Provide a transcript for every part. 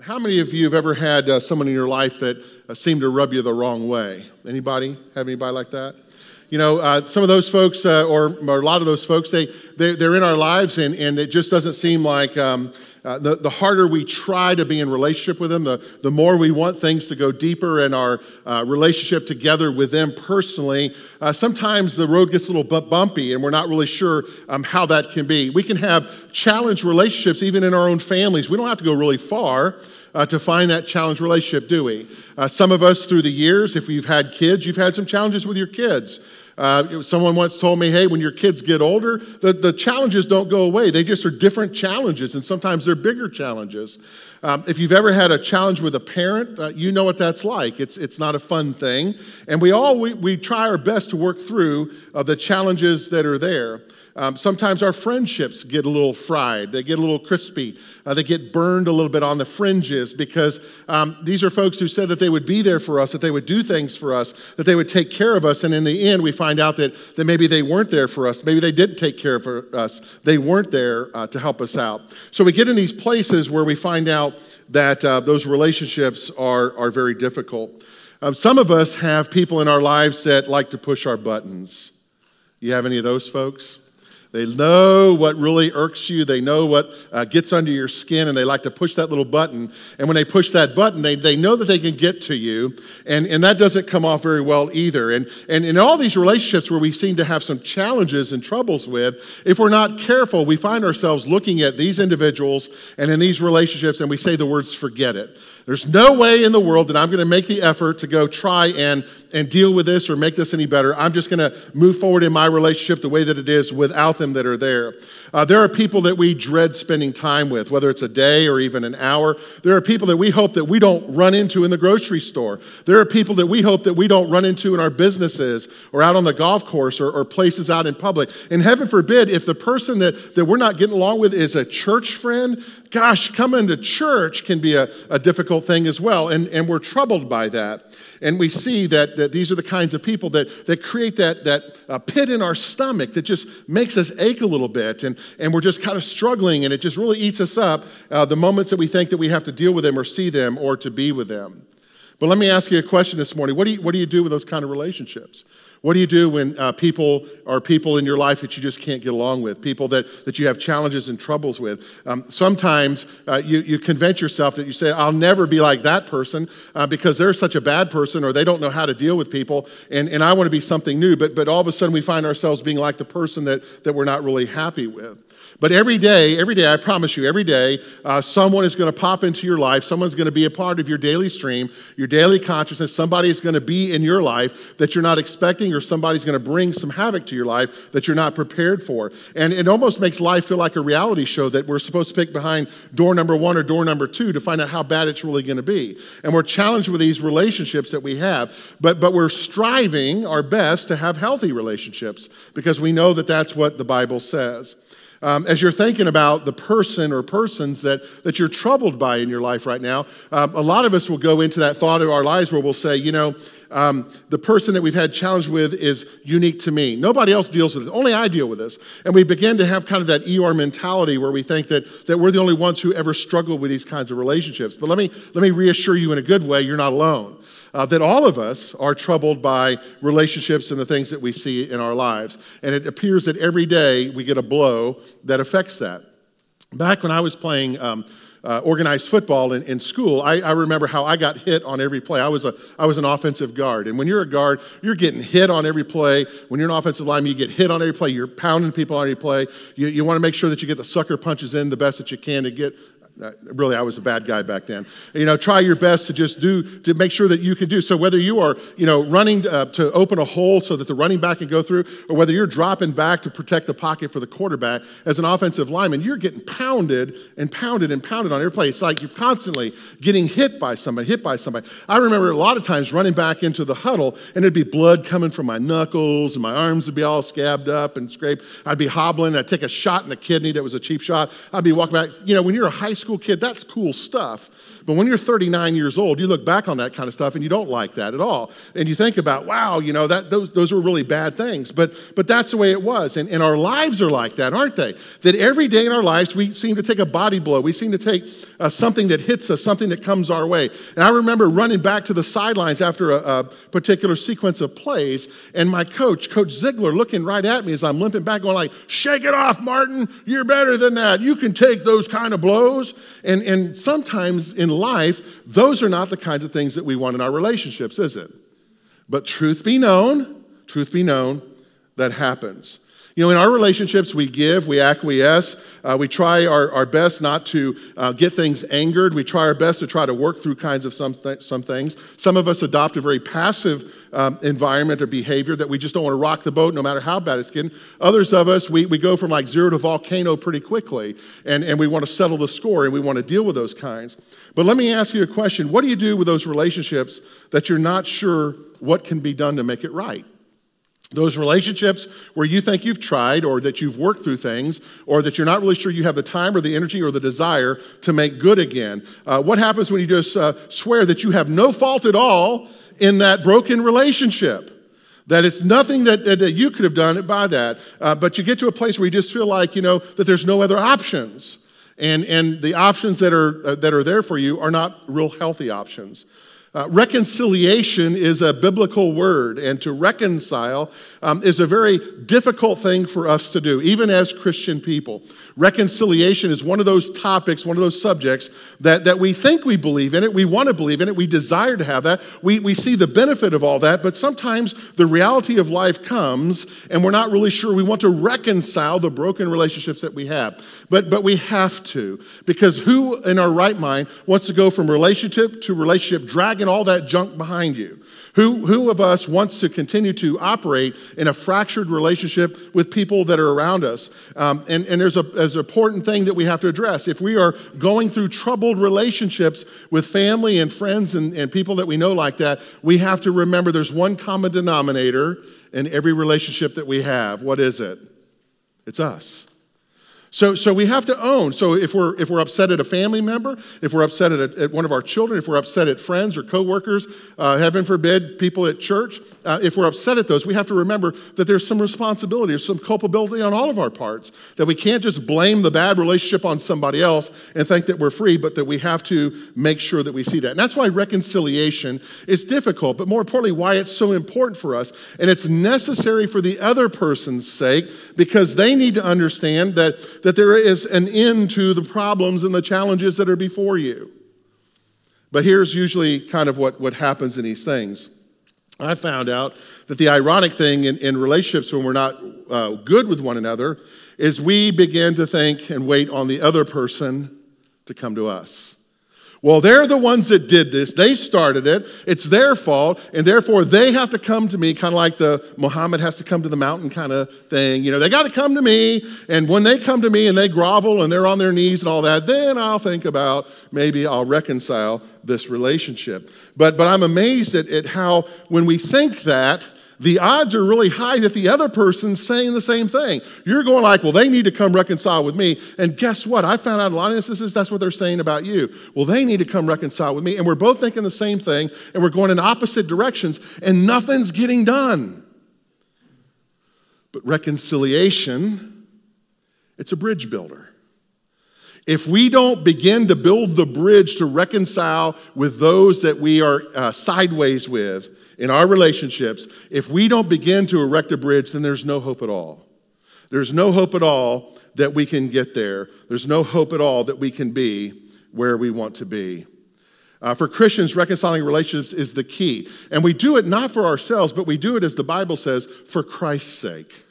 How many of you have ever had uh, someone in your life that uh, seemed to rub you the wrong way? Anybody have anybody like that? You know, uh, some of those folks, uh, or, or, a lot of those folks, they, they, are in our lives, and, and it just doesn't seem like um, uh, the, the harder we try to be in relationship with them, the, the more we want things to go deeper in our uh, relationship together with them personally. Uh, sometimes the road gets a little bumpy and we're not really sure um, how that can be. We can have challenged relationships even in our own families. We don't have to go really far. Uh, to find that challenge relationship, do we? Uh, some of us through the years, if you've had kids, you've had some challenges with your kids. Uh, someone once told me, hey, when your kids get older, the, the challenges don't go away. They just are different challenges, and sometimes they're bigger challenges. Um, if you've ever had a challenge with a parent, uh, you know what that's like. It's, it's not a fun thing. And we all, we, we try our best to work through uh, the challenges that are there. Um, sometimes our friendships get a little fried, they get a little crispy, uh, they get burned a little bit on the fringes because um, these are folks who said that they would be there for us, that they would do things for us, that they would take care of us. And in the end, we find out that, that maybe they weren't there for us. Maybe they didn't take care of us. They weren't there uh, to help us out. So we get in these places where we find out that uh, those relationships are, are very difficult. Um, some of us have people in our lives that like to push our buttons. You have any of those folks? They know what really irks you. They know what uh, gets under your skin, and they like to push that little button. And when they push that button, they, they know that they can get to you, and, and that doesn't come off very well either. And, and in all these relationships where we seem to have some challenges and troubles with, if we're not careful, we find ourselves looking at these individuals and in these relationships, and we say the words, forget it. There's no way in the world that I'm going to make the effort to go try and, and deal with this or make this any better. I'm just going to move forward in my relationship the way that it is without them that are there. Uh, there are people that we dread spending time with, whether it's a day or even an hour. There are people that we hope that we don't run into in the grocery store. There are people that we hope that we don't run into in our businesses or out on the golf course or, or places out in public. And heaven forbid, if the person that, that we're not getting along with is a church friend, gosh, coming to church can be a, a difficult thing as well. And, and we're troubled by that. And we see that, that these are the kinds of people that, that create that, that uh, pit in our stomach that just makes us ache a little bit. And, and we're just kind of struggling, and it just really eats us up uh, the moments that we think that we have to deal with them or see them or to be with them. But let me ask you a question this morning. What do you, what do, you do with those kind of relationships? What do you do when uh, people are people in your life that you just can't get along with, people that, that you have challenges and troubles with? Um, sometimes uh, you, you convince yourself that you say, I'll never be like that person uh, because they're such a bad person or they don't know how to deal with people, and, and I want to be something new. But, but all of a sudden we find ourselves being like the person that, that we're not really happy with. But every day, every day, I promise you, every day, uh, someone is going to pop into your life. Someone's going to be a part of your daily stream, your daily consciousness. Somebody is going to be in your life that you're not expecting, or somebody's going to bring some havoc to your life that you're not prepared for. And it almost makes life feel like a reality show that we're supposed to pick behind door number one or door number two to find out how bad it's really going to be. And we're challenged with these relationships that we have, but, but we're striving our best to have healthy relationships because we know that that's what the Bible says. Um, as you're thinking about the person or persons that, that you're troubled by in your life right now, um, a lot of us will go into that thought of our lives where we'll say, you know, um, the person that we've had challenge with is unique to me. Nobody else deals with it. Only I deal with this. And we begin to have kind of that ER mentality where we think that, that we're the only ones who ever struggle with these kinds of relationships. But let me, let me reassure you in a good way, you're not alone uh, that all of us are troubled by relationships and the things that we see in our lives. And it appears that every day we get a blow that affects that. Back when I was playing um, uh, organized football in, in school, I, I, remember how I got hit on every play. I was, a, I was an offensive guard. And when you're a guard, you're getting hit on every play. When you're an offensive lineman, you get hit on every play. You're pounding people on every play. You, you want to make sure that you get the sucker punches in the best that you can to get uh, really, I was a bad guy back then. You know, try your best to just do, to make sure that you can do. So whether you are, you know, running uh, to open a hole so that the running back can go through, or whether you're dropping back to protect the pocket for the quarterback, as an offensive lineman, you're getting pounded and pounded and pounded on every play. It's like you're constantly getting hit by somebody, hit by somebody. I remember a lot of times running back into the huddle, and it'd be blood coming from my knuckles, and my arms would be all scabbed up and scraped. I'd be hobbling, I'd take a shot in the kidney that was a cheap shot. I'd be walking back. You know, when you're a high school kid, that's cool stuff. But when you're 39 years old, you look back on that kind of stuff and you don't like that at all. And you think about, wow, you know, that, those, those were really bad things. But, but that's the way it was. And, and our lives are like that, aren't they? That every day in our lives, we seem to take a body blow. We seem to take uh, something that hits us, something that comes our way. And I remember running back to the sidelines after a, a particular sequence of plays, and my coach, Coach Ziegler, looking right at me as I'm limping back, going like, shake it off, Martin. You're better than that. You can take those kind of blows. And, and sometimes in life, those are not the kinds of things that we want in our relationships, is it? But truth be known, truth be known, that happens. You know, in our relationships, we give, we acquiesce, uh, we try our, our best not to uh, get things angered. We try our best to try to work through kinds of some, th- some things. Some of us adopt a very passive um, environment or behavior that we just don't want to rock the boat no matter how bad it's getting. Others of us, we, we go from like zero to volcano pretty quickly and, and we want to settle the score and we want to deal with those kinds. But let me ask you a question What do you do with those relationships that you're not sure what can be done to make it right? Those relationships where you think you've tried or that you've worked through things or that you're not really sure you have the time or the energy or the desire to make good again. Uh, what happens when you just uh, swear that you have no fault at all in that broken relationship? That it's nothing that, that you could have done by that. Uh, but you get to a place where you just feel like, you know, that there's no other options. And, and the options that are, uh, that are there for you are not real healthy options. Uh, reconciliation is a biblical word, and to reconcile um, is a very difficult thing for us to do, even as Christian people. Reconciliation is one of those topics, one of those subjects that, that we think we believe in it, we want to believe in it, we desire to have that, we, we see the benefit of all that, but sometimes the reality of life comes and we're not really sure we want to reconcile the broken relationships that we have. But, but we have to, because who in our right mind wants to go from relationship to relationship, dragging all that junk behind you? Who, who of us wants to continue to operate in a fractured relationship with people that are around us? Um, and, and there's, a, there's an important thing that we have to address. If we are going through troubled relationships with family and friends and, and people that we know like that, we have to remember there's one common denominator in every relationship that we have. What is it? It's us. So, so we have to own. So if we're, if we're upset at a family member, if we're upset at, at one of our children, if we're upset at friends or coworkers, uh, heaven forbid, people at church, uh, if we're upset at those, we have to remember that there's some responsibility or some culpability on all of our parts. That we can't just blame the bad relationship on somebody else and think that we're free, but that we have to make sure that we see that. And that's why reconciliation is difficult, but more importantly, why it's so important for us. And it's necessary for the other person's sake because they need to understand that that there is an end to the problems and the challenges that are before you. But here's usually kind of what, what happens in these things. I found out that the ironic thing in, in relationships when we're not uh, good with one another is we begin to think and wait on the other person to come to us. Well, they're the ones that did this. They started it. It's their fault. And therefore, they have to come to me, kind of like the Muhammad has to come to the mountain kind of thing. You know, they got to come to me. And when they come to me and they grovel and they're on their knees and all that, then I'll think about maybe I'll reconcile this relationship. But, but I'm amazed at, at how when we think that, the odds are really high that the other person's saying the same thing. You're going like, well, they need to come reconcile with me. And guess what? I found out in a lot of instances that's what they're saying about you. Well, they need to come reconcile with me. And we're both thinking the same thing, and we're going in opposite directions, and nothing's getting done. But reconciliation, it's a bridge builder. If we don't begin to build the bridge to reconcile with those that we are uh, sideways with in our relationships, if we don't begin to erect a bridge, then there's no hope at all. There's no hope at all that we can get there. There's no hope at all that we can be where we want to be. Uh, for Christians, reconciling relationships is the key. And we do it not for ourselves, but we do it, as the Bible says, for Christ's sake.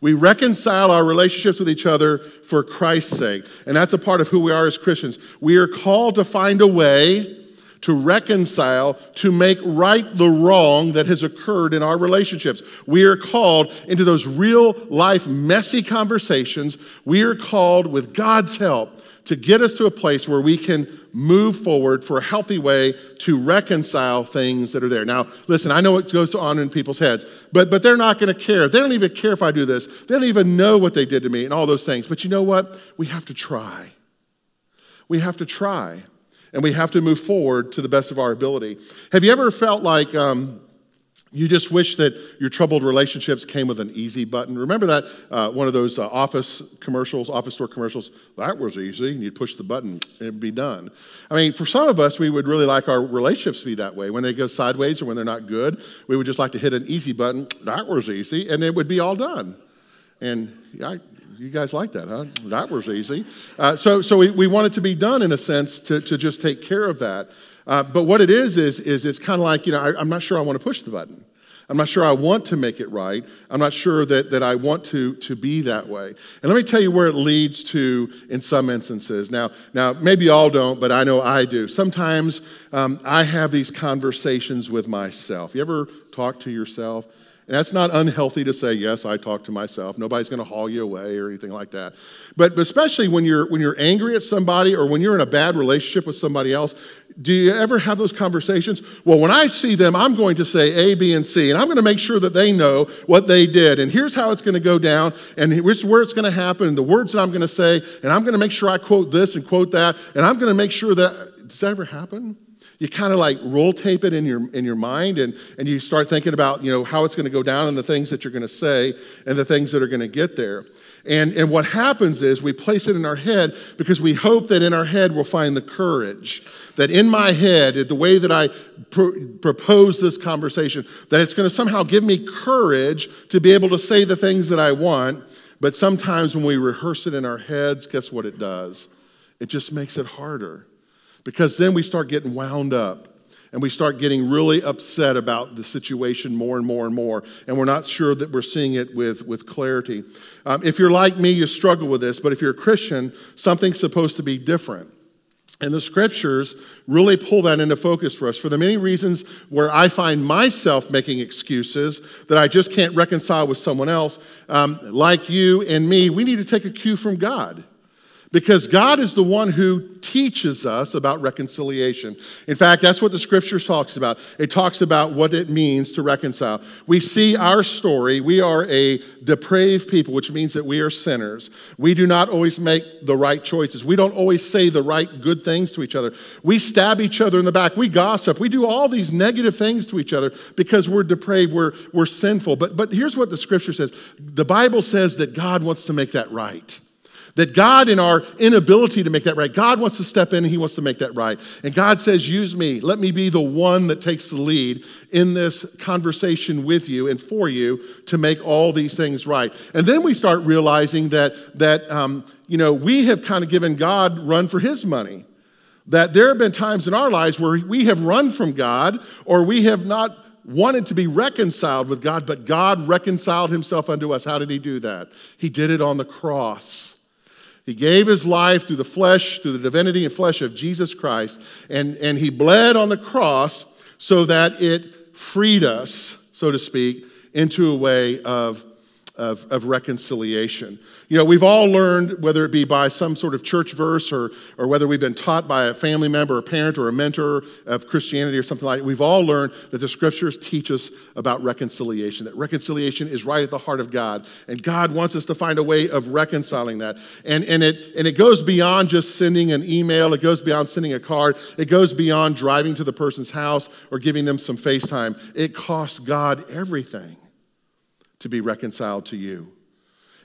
We reconcile our relationships with each other for Christ's sake. And that's a part of who we are as Christians. We are called to find a way to reconcile, to make right the wrong that has occurred in our relationships. We are called into those real life messy conversations. We are called, with God's help, to get us to a place where we can move forward for a healthy way to reconcile things that are there. Now, listen, I know what goes on in people's heads, but, but they're not going to care. They don't even care if I do this. They don't even know what they did to me and all those things. But you know what? We have to try. We have to try and we have to move forward to the best of our ability. Have you ever felt like um, you just wish that your troubled relationships came with an easy button? Remember that uh, one of those uh, office commercials, office store commercials? That was easy. You'd push the button, it'd be done. I mean, for some of us, we would really like our relationships to be that way. When they go sideways or when they're not good, we would just like to hit an easy button. That was easy, and it would be all done. And I, you guys like that, huh? That was easy. Uh, so so we, we want it to be done in a sense to, to just take care of that. Uh, but what it is, is, is it's kind of like, you know, I, I'm not sure I want to push the button. I'm not sure I want to make it right. I'm not sure that, that I want to, to be that way. And let me tell you where it leads to in some instances. Now, now maybe y'all don't, but I know I do. Sometimes um, I have these conversations with myself. You ever talk to yourself? And that's not unhealthy to say, yes, I talk to myself. Nobody's going to haul you away or anything like that. But, but especially when you're, when you're angry at somebody or when you're in a bad relationship with somebody else, do you ever have those conversations? Well, when I see them, I'm going to say A, B, and C, and I'm going to make sure that they know what they did. And here's how it's going to go down, and here's where it's going to happen, and the words that I'm going to say, and I'm going to make sure I quote this and quote that, and I'm going to make sure that. Does that ever happen? you kind of like roll tape it in your in your mind and and you start thinking about you know how it's going to go down and the things that you're going to say and the things that are going to get there and and what happens is we place it in our head because we hope that in our head we'll find the courage that in my head the way that i pr- propose this conversation that it's going to somehow give me courage to be able to say the things that i want but sometimes when we rehearse it in our heads guess what it does? It just makes it harder because then we start getting wound up and we start getting really upset about the situation more and more and more, and we're not sure that we're seeing it with, with clarity. Um, if you're like me, you struggle with this, but if you're a Christian, something's supposed to be different. And the scriptures really pull that into focus for us for the many reasons where I find myself making excuses that I just can't reconcile with someone else. Um, like you and me, we need to take a cue from God. Because God is the one who teaches us about reconciliation. In fact, that's what the scripture talks about. It talks about what it means to reconcile. We see our story. We are a depraved people, which means that we are sinners. We do not always make the right choices. We don't always say the right good things to each other. We stab each other in the back. We gossip. We do all these negative things to each other because we're depraved. We're, we're sinful. But, but here's what the scripture says the Bible says that God wants to make that right. That God, in our inability to make that right, God wants to step in and He wants to make that right. And God says, Use me. Let me be the one that takes the lead in this conversation with you and for you to make all these things right. And then we start realizing that, that um, you know, we have kind of given God run for His money. That there have been times in our lives where we have run from God or we have not wanted to be reconciled with God, but God reconciled himself unto us. How did he do that? He did it on the cross. He gave his life through the flesh, through the divinity and flesh of Jesus Christ, and, and he bled on the cross so that it freed us, so to speak, into a way of of, of reconciliation. You know, we've all learned, whether it be by some sort of church verse or, or whether we've been taught by a family member, a parent, or a mentor of Christianity or something like that, we've all learned that the scriptures teach us about reconciliation, that reconciliation is right at the heart of God. And God wants us to find a way of reconciling that. And, and, it, and it goes beyond just sending an email, it goes beyond sending a card, it goes beyond driving to the person's house or giving them some FaceTime. It costs God everything to be reconciled to you.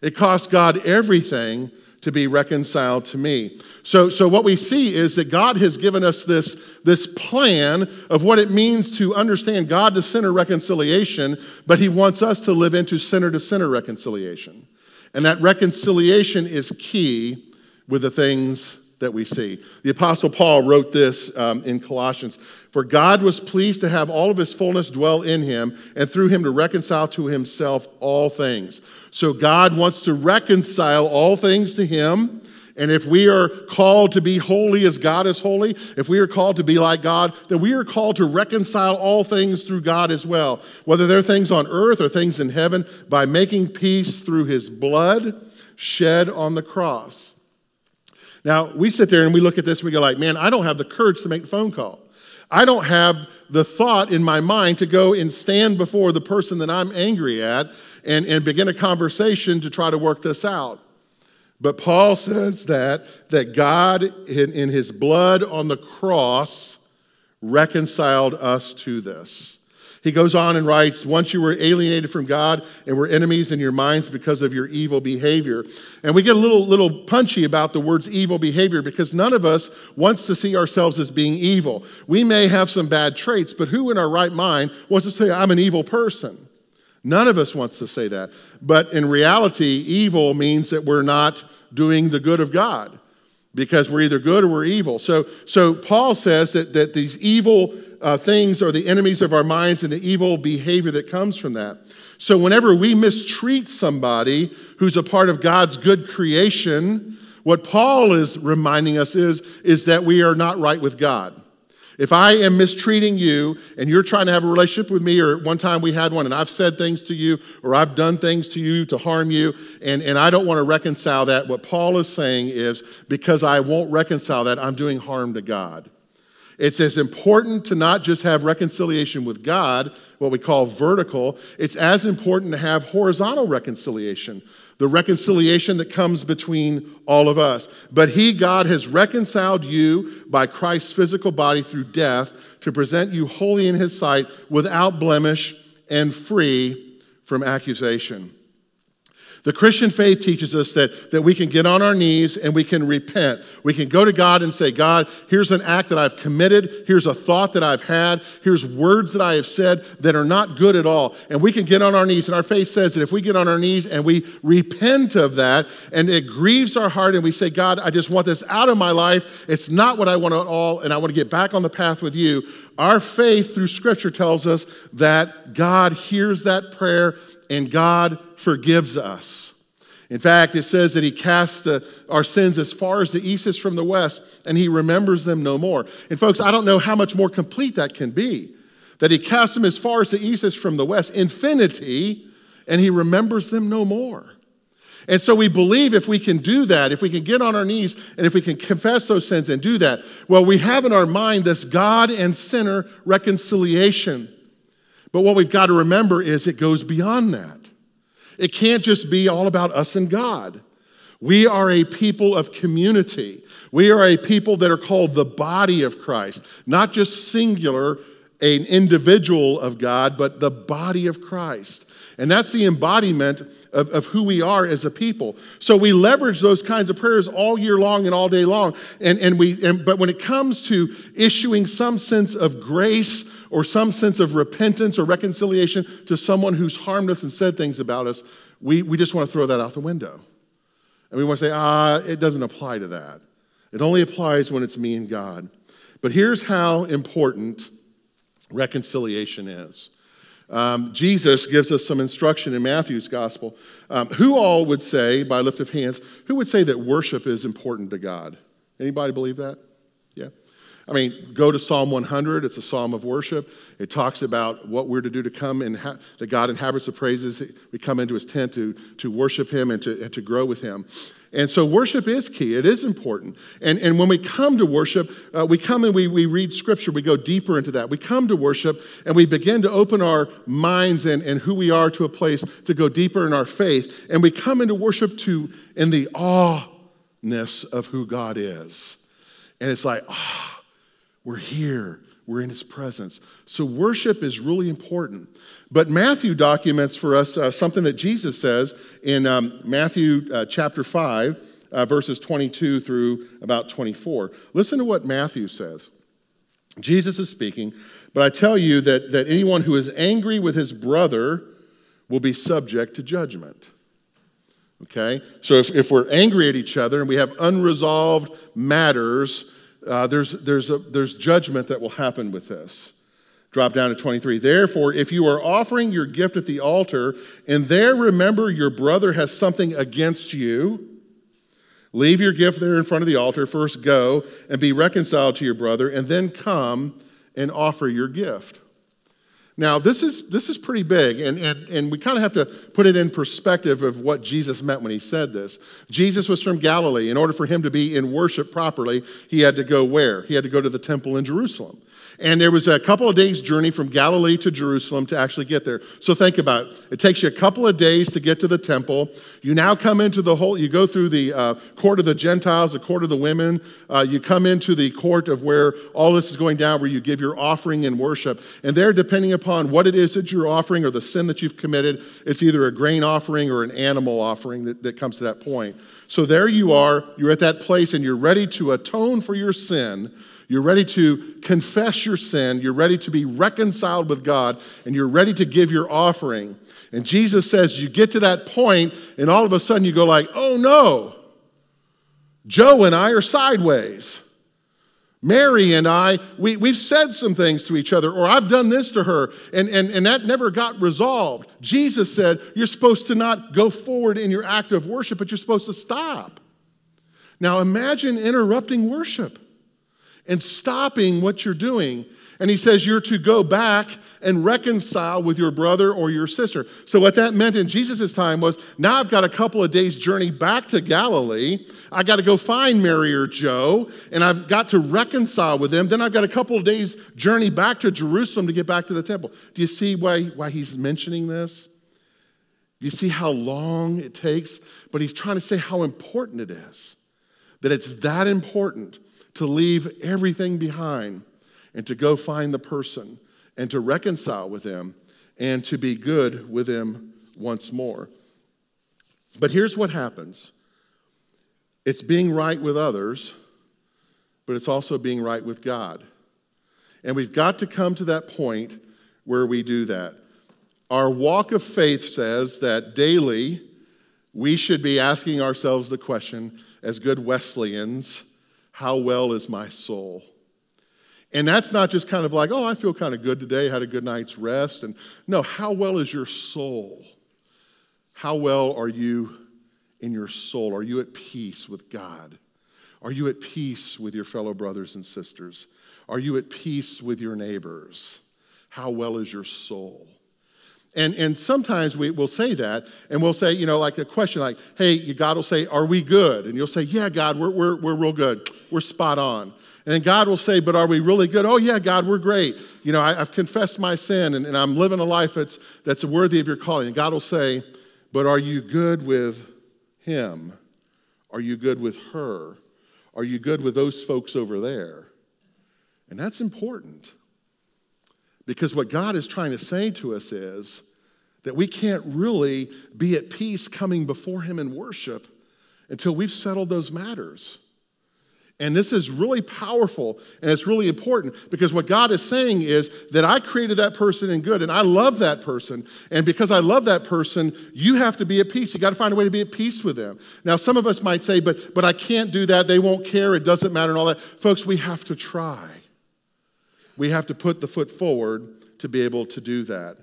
It cost God everything to be reconciled to me. So, so what we see is that God has given us this, this plan of what it means to understand God to sinner reconciliation, but He wants us to live into sinner to sinner reconciliation. And that reconciliation is key with the things that we see. The Apostle Paul wrote this um, in Colossians For God was pleased to have all of his fullness dwell in him, and through him to reconcile to himself all things. So God wants to reconcile all things to him. And if we are called to be holy as God is holy, if we are called to be like God, then we are called to reconcile all things through God as well, whether they're things on earth or things in heaven, by making peace through his blood shed on the cross. Now, we sit there and we look at this and we go like, man, I don't have the courage to make the phone call. I don't have the thought in my mind to go and stand before the person that I'm angry at and, and begin a conversation to try to work this out. But Paul says that, that God, in, in his blood on the cross, reconciled us to this. He goes on and writes, Once you were alienated from God and were enemies in your minds because of your evil behavior. And we get a little, little punchy about the words evil behavior because none of us wants to see ourselves as being evil. We may have some bad traits, but who in our right mind wants to say, I'm an evil person? None of us wants to say that. But in reality, evil means that we're not doing the good of God because we're either good or we're evil. So, so Paul says that, that these evil uh, things are the enemies of our minds and the evil behavior that comes from that. So, whenever we mistreat somebody who's a part of God's good creation, what Paul is reminding us is, is that we are not right with God. If I am mistreating you and you're trying to have a relationship with me, or one time we had one and I've said things to you or I've done things to you to harm you, and, and I don't want to reconcile that, what Paul is saying is because I won't reconcile that, I'm doing harm to God. It's as important to not just have reconciliation with God, what we call vertical, it's as important to have horizontal reconciliation, the reconciliation that comes between all of us. But He, God, has reconciled you by Christ's physical body through death to present you holy in His sight, without blemish and free from accusation. The Christian faith teaches us that, that we can get on our knees and we can repent. We can go to God and say, God, here's an act that I've committed. Here's a thought that I've had. Here's words that I have said that are not good at all. And we can get on our knees. And our faith says that if we get on our knees and we repent of that and it grieves our heart and we say, God, I just want this out of my life. It's not what I want at all. And I want to get back on the path with you. Our faith through Scripture tells us that God hears that prayer and God forgives us. In fact, it says that He casts our sins as far as the east is from the west, and He remembers them no more. And, folks, I don't know how much more complete that can be. That He casts them as far as the east is from the west, infinity, and He remembers them no more. And so we believe if we can do that, if we can get on our knees and if we can confess those sins and do that, well, we have in our mind this God and sinner reconciliation. But what we've got to remember is it goes beyond that. It can't just be all about us and God. We are a people of community. We are a people that are called the body of Christ, not just singular, an individual of God, but the body of Christ. And that's the embodiment of, of who we are as a people. So we leverage those kinds of prayers all year long and all day long. And, and we, and, but when it comes to issuing some sense of grace or some sense of repentance or reconciliation to someone who's harmed us and said things about us, we, we just want to throw that out the window. And we want to say, ah, it doesn't apply to that. It only applies when it's me and God. But here's how important reconciliation is. Um, Jesus gives us some instruction in Matthew's gospel. Um, who all would say, by lift of hands, who would say that worship is important to God? Anybody believe that? Yeah. I mean, go to Psalm 100. It's a psalm of worship. It talks about what we're to do to come and ha- that God inhabits the praises. We come into his tent to, to worship him and to, and to grow with him. And so worship is key. It is important. And, and when we come to worship, uh, we come and we, we read scripture. We go deeper into that. We come to worship and we begin to open our minds and, and who we are to a place to go deeper in our faith. And we come into worship to in the awness of who God is. And it's like, ah. Oh, we're here. We're in his presence. So worship is really important. But Matthew documents for us uh, something that Jesus says in um, Matthew uh, chapter 5, uh, verses 22 through about 24. Listen to what Matthew says. Jesus is speaking, but I tell you that, that anyone who is angry with his brother will be subject to judgment. Okay? So if, if we're angry at each other and we have unresolved matters, uh, there's, there's, a, there's judgment that will happen with this. Drop down to 23. Therefore, if you are offering your gift at the altar and there remember your brother has something against you, leave your gift there in front of the altar. First go and be reconciled to your brother, and then come and offer your gift. Now, this is, this is pretty big, and, and, and we kind of have to put it in perspective of what Jesus meant when he said this. Jesus was from Galilee. In order for him to be in worship properly, he had to go where? He had to go to the temple in Jerusalem. And there was a couple of days' journey from Galilee to Jerusalem to actually get there. So think about it. It takes you a couple of days to get to the temple. You now come into the whole, you go through the uh, court of the Gentiles, the court of the women. Uh, you come into the court of where all this is going down, where you give your offering and worship. And there, depending upon what it is that you're offering or the sin that you've committed, it's either a grain offering or an animal offering that, that comes to that point. So there you are, you're at that place, and you're ready to atone for your sin you're ready to confess your sin. You're ready to be reconciled with God, and you're ready to give your offering. And Jesus says, you get to that point, and all of a sudden you go like, oh no, Joe and I are sideways. Mary and I, we, we've said some things to each other, or I've done this to her, and, and, and that never got resolved. Jesus said, You're supposed to not go forward in your act of worship, but you're supposed to stop. Now imagine interrupting worship and stopping what you're doing. And he says you're to go back and reconcile with your brother or your sister. So, what that meant in Jesus' time was now I've got a couple of days' journey back to Galilee. I got to go find Mary or Joe, and I've got to reconcile with them. Then I've got a couple of days' journey back to Jerusalem to get back to the temple. Do you see why, why he's mentioning this? Do you see how long it takes? But he's trying to say how important it is. That it's that important to leave everything behind and to go find the person and to reconcile with them and to be good with them once more. But here's what happens it's being right with others, but it's also being right with God. And we've got to come to that point where we do that. Our walk of faith says that daily we should be asking ourselves the question, as good Wesleyans, how well is my soul? And that's not just kind of like, oh, I feel kind of good today, had a good night's rest. And no, how well is your soul? How well are you in your soul? Are you at peace with God? Are you at peace with your fellow brothers and sisters? Are you at peace with your neighbors? How well is your soul? And, and sometimes we will say that, and we'll say, you know, like a question like, hey, God will say, Are we good? And you'll say, Yeah, God, we're, we're, we're real good. We're spot on. And God will say, But are we really good? Oh, yeah, God, we're great. You know, I, have confessed my sin and, and I'm living a life that's, that's worthy of your calling. And God will say, But are you good with him? Are you good with her? Are you good with those folks over there? And that's important. Because what God is trying to say to us is that we can't really be at peace coming before Him in worship until we've settled those matters. And this is really powerful and it's really important because what God is saying is that I created that person in good and I love that person. And because I love that person, you have to be at peace. You got to find a way to be at peace with them. Now, some of us might say, but, but I can't do that. They won't care. It doesn't matter and all that. Folks, we have to try we have to put the foot forward to be able to do that.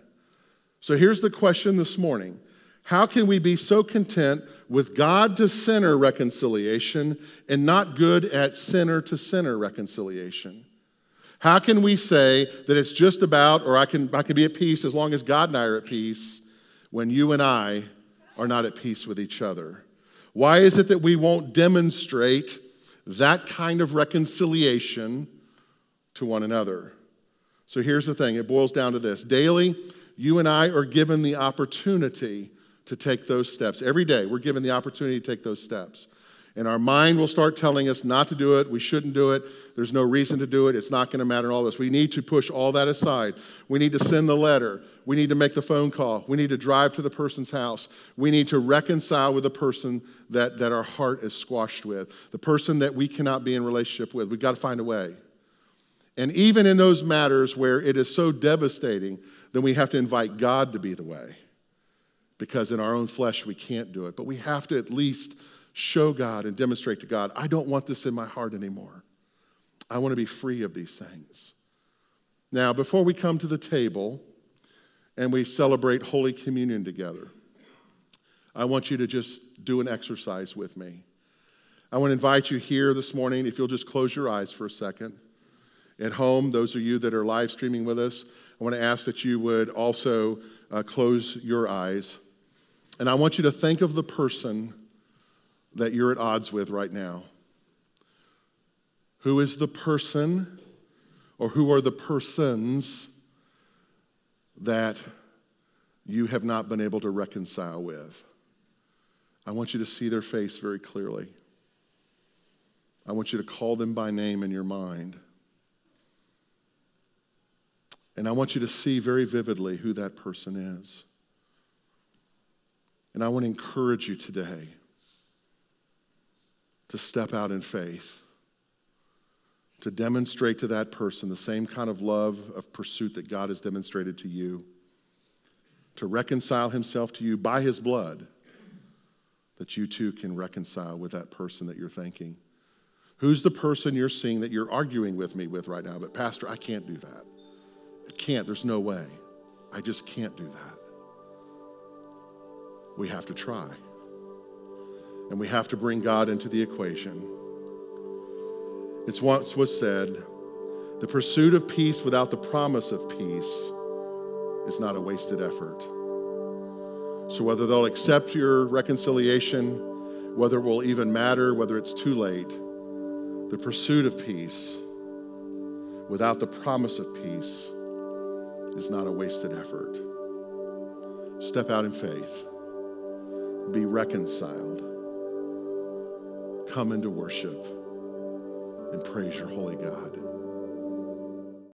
So here's the question this morning How can we be so content with God to sinner reconciliation and not good at sinner to sinner reconciliation? How can we say that it's just about, or I can, I can be at peace as long as God and I are at peace, when you and I are not at peace with each other? Why is it that we won't demonstrate that kind of reconciliation? To one another. So here's the thing it boils down to this daily, you and I are given the opportunity to take those steps. Every day, we're given the opportunity to take those steps. And our mind will start telling us not to do it, we shouldn't do it, there's no reason to do it, it's not going to matter, all this. We need to push all that aside. We need to send the letter, we need to make the phone call, we need to drive to the person's house, we need to reconcile with the person that, that our heart is squashed with, the person that we cannot be in relationship with. We've got to find a way. And even in those matters where it is so devastating, then we have to invite God to be the way. Because in our own flesh, we can't do it. But we have to at least show God and demonstrate to God, I don't want this in my heart anymore. I want to be free of these things. Now, before we come to the table and we celebrate Holy Communion together, I want you to just do an exercise with me. I want to invite you here this morning, if you'll just close your eyes for a second. At home, those of you that are live streaming with us, I want to ask that you would also uh, close your eyes. And I want you to think of the person that you're at odds with right now. Who is the person or who are the persons that you have not been able to reconcile with? I want you to see their face very clearly. I want you to call them by name in your mind. And I want you to see very vividly who that person is. And I want to encourage you today to step out in faith, to demonstrate to that person the same kind of love of pursuit that God has demonstrated to you, to reconcile himself to you by his blood, that you too can reconcile with that person that you're thinking. Who's the person you're seeing that you're arguing with me with right now? But, Pastor, I can't do that. I can't. There's no way. I just can't do that. We have to try. And we have to bring God into the equation. It's once was said the pursuit of peace without the promise of peace is not a wasted effort. So, whether they'll accept your reconciliation, whether it will even matter, whether it's too late, the pursuit of peace without the promise of peace is not a wasted effort. Step out in faith, be reconciled come into worship and praise your holy God.